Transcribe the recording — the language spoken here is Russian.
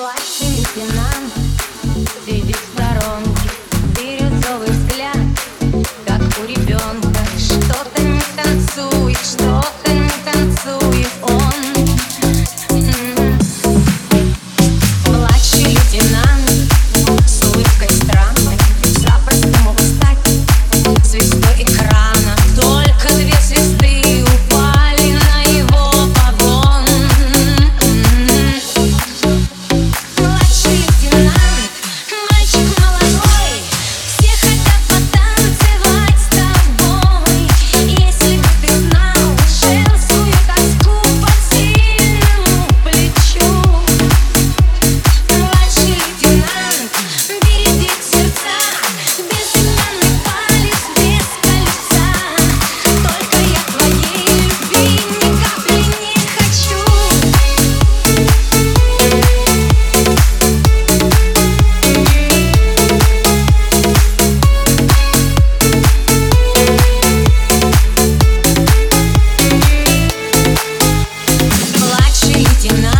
Лейтенант сидит в сторонке, бирюзовый взгляд, как у ребенка. Что-то не танцует, что-то стена.